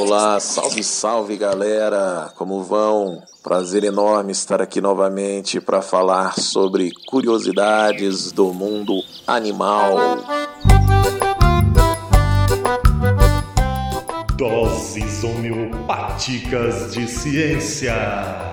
Olá, salve, salve galera! Como vão? Prazer enorme estar aqui novamente para falar sobre curiosidades do mundo animal. Doses homeopáticas de ciência.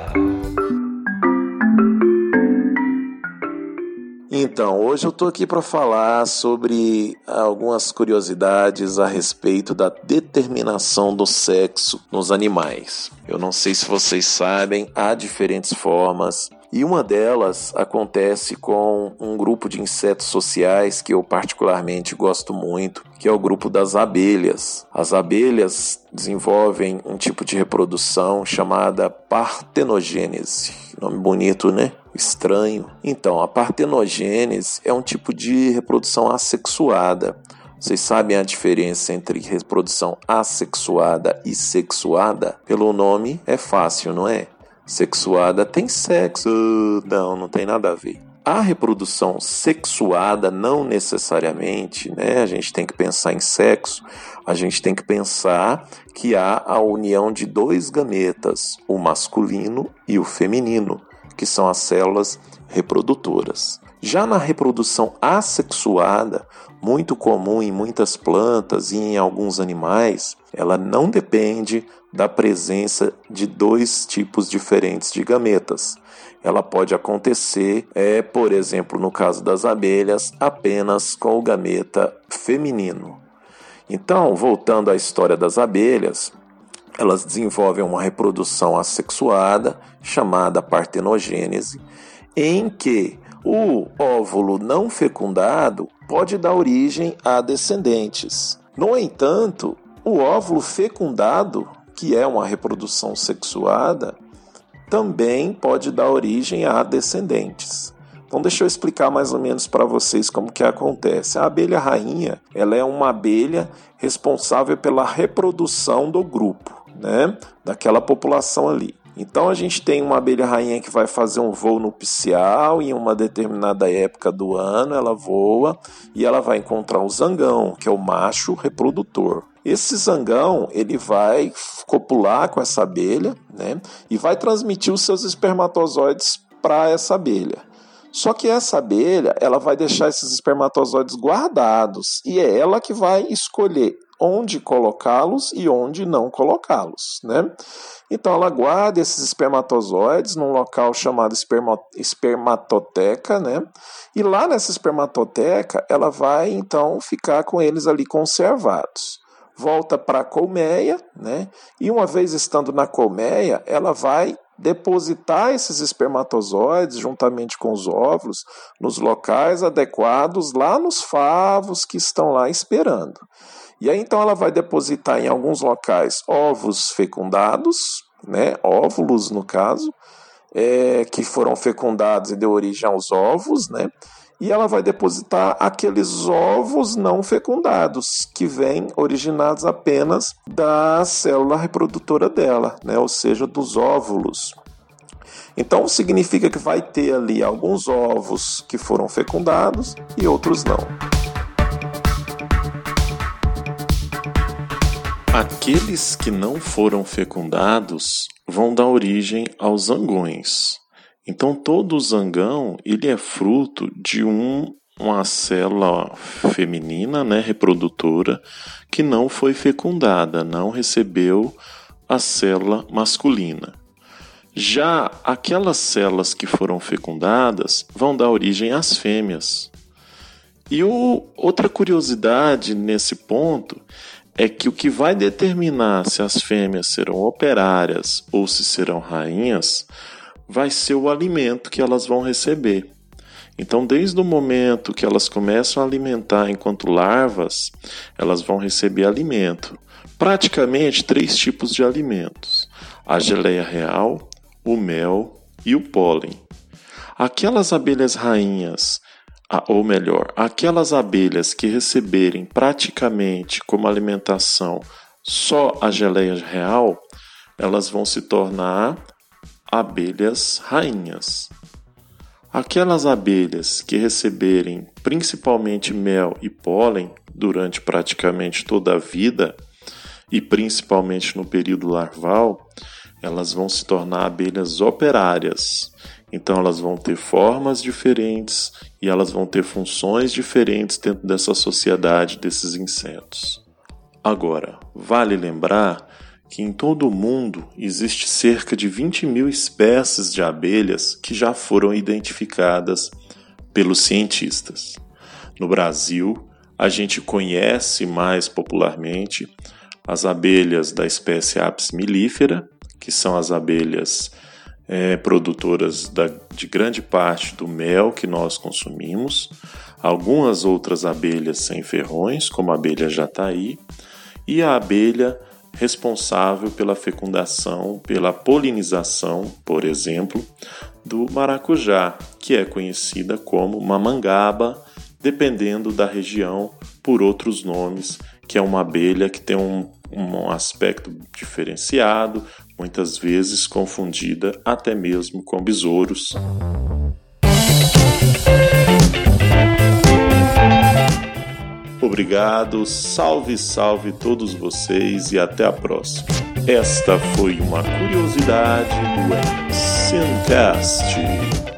Então, hoje eu estou aqui para falar sobre algumas curiosidades a respeito da determinação do sexo nos animais. Eu não sei se vocês sabem, há diferentes formas e uma delas acontece com um grupo de insetos sociais que eu particularmente gosto muito, que é o grupo das abelhas. As abelhas desenvolvem um tipo de reprodução chamada partenogênese. Nome bonito, né? estranho. Então, a partenogênese é um tipo de reprodução assexuada. Vocês sabem a diferença entre reprodução assexuada e sexuada? Pelo nome é fácil, não é? Sexuada tem sexo. Não, não tem nada a ver. A reprodução sexuada não necessariamente, né? A gente tem que pensar em sexo, a gente tem que pensar que há a união de dois gametas, o masculino e o feminino que são as células reprodutoras. Já na reprodução assexuada, muito comum em muitas plantas e em alguns animais, ela não depende da presença de dois tipos diferentes de gametas. Ela pode acontecer, é, por exemplo, no caso das abelhas, apenas com o gameta feminino. Então, voltando à história das abelhas, elas desenvolvem uma reprodução assexuada, chamada partenogênese, em que o óvulo não fecundado pode dar origem a descendentes. No entanto, o óvulo fecundado, que é uma reprodução sexuada, também pode dar origem a descendentes. Então deixa eu explicar mais ou menos para vocês como que acontece. A abelha rainha, ela é uma abelha responsável pela reprodução do grupo né, daquela população ali. Então a gente tem uma abelha rainha que vai fazer um voo nupcial em uma determinada época do ano, ela voa e ela vai encontrar o zangão, que é o macho reprodutor. Esse zangão, ele vai copular com essa abelha, né, e vai transmitir os seus espermatozoides para essa abelha. Só que essa abelha, ela vai deixar esses espermatozoides guardados e é ela que vai escolher onde colocá-los e onde não colocá-los, né? Então ela guarda esses espermatozoides num local chamado esperma, espermatoteca, né? E lá nessa espermatoteca ela vai então ficar com eles ali conservados. Volta para a colmeia, né? E uma vez estando na colmeia, ela vai depositar esses espermatozoides juntamente com os óvulos nos locais adequados lá nos favos que estão lá esperando. E aí então ela vai depositar em alguns locais ovos fecundados, né, óvulos no caso, é, que foram fecundados e deu origem aos ovos, né? E ela vai depositar aqueles ovos não fecundados, que vêm originados apenas da célula reprodutora dela, né? ou seja, dos óvulos. Então significa que vai ter ali alguns ovos que foram fecundados e outros não. Aqueles que não foram fecundados vão dar origem aos zangões. Então todo zangão ele é fruto de um, uma célula feminina, né, reprodutora, que não foi fecundada, não recebeu a célula masculina. Já aquelas células que foram fecundadas vão dar origem às fêmeas. E o, outra curiosidade nesse ponto é que o que vai determinar se as fêmeas serão operárias ou se serão rainhas vai ser o alimento que elas vão receber. Então, desde o momento que elas começam a alimentar enquanto larvas, elas vão receber alimento. Praticamente três tipos de alimentos: a geleia real, o mel e o pólen. Aquelas abelhas rainhas ou melhor, aquelas abelhas que receberem praticamente como alimentação só a geleia real, elas vão se tornar abelhas rainhas. Aquelas abelhas que receberem principalmente mel e pólen durante praticamente toda a vida, e principalmente no período larval, elas vão se tornar abelhas operárias. Então elas vão ter formas diferentes e elas vão ter funções diferentes dentro dessa sociedade desses insetos. Agora, vale lembrar que em todo o mundo existe cerca de 20 mil espécies de abelhas que já foram identificadas pelos cientistas. No Brasil, a gente conhece mais popularmente as abelhas da espécie Apis mellifera, que são as abelhas é, produtoras da, de grande parte do mel que nós consumimos, algumas outras abelhas sem ferrões, como a abelha jataí, e a abelha responsável pela fecundação, pela polinização, por exemplo, do maracujá, que é conhecida como mamangaba, dependendo da região por outros nomes, que é uma abelha que tem um, um aspecto diferenciado, muitas vezes confundida até mesmo com besouros. Obrigado, salve, salve todos vocês e até a próxima. Esta foi uma curiosidade do Ensincast.